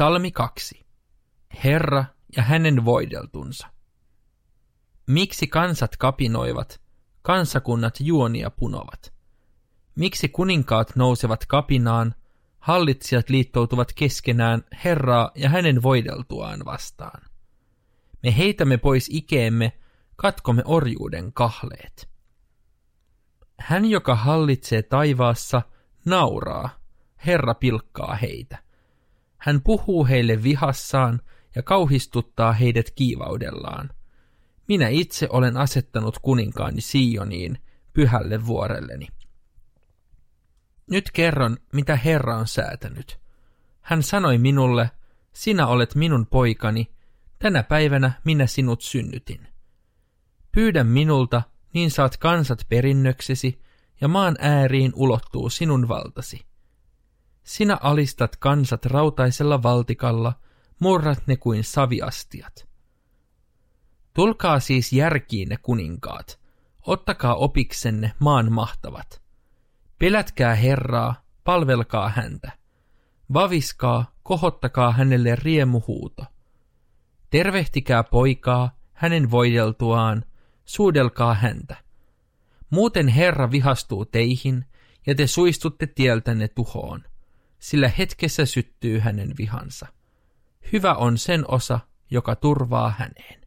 Salmi 2. Herra ja hänen voideltunsa. Miksi kansat kapinoivat, kansakunnat juonia punovat? Miksi kuninkaat nousevat kapinaan, hallitsijat liittoutuvat keskenään Herraa ja hänen voideltuaan vastaan? Me heitämme pois ikeemme, katkomme orjuuden kahleet. Hän, joka hallitsee taivaassa, nauraa, Herra pilkkaa heitä. Hän puhuu heille vihassaan ja kauhistuttaa heidät kiivaudellaan. Minä itse olen asettanut kuninkaani Sioniin, pyhälle vuorelleni. Nyt kerron, mitä Herra on säätänyt. Hän sanoi minulle, sinä olet minun poikani, tänä päivänä minä sinut synnytin. Pyydä minulta, niin saat kansat perinnöksesi, ja maan ääriin ulottuu sinun valtasi. Sinä alistat kansat rautaisella valtikalla, murrat ne kuin saviastiat. Tulkaa siis järkiinne kuninkaat, ottakaa opiksenne maan mahtavat. Pelätkää Herraa, palvelkaa häntä. Vaviskaa, kohottakaa hänelle riemuhuuto. Tervehtikää poikaa, hänen voideltuaan, suudelkaa häntä. Muuten Herra vihastuu teihin, ja te suistutte tieltänne tuhoon, sillä hetkessä syttyy hänen vihansa. Hyvä on sen osa, joka turvaa häneen.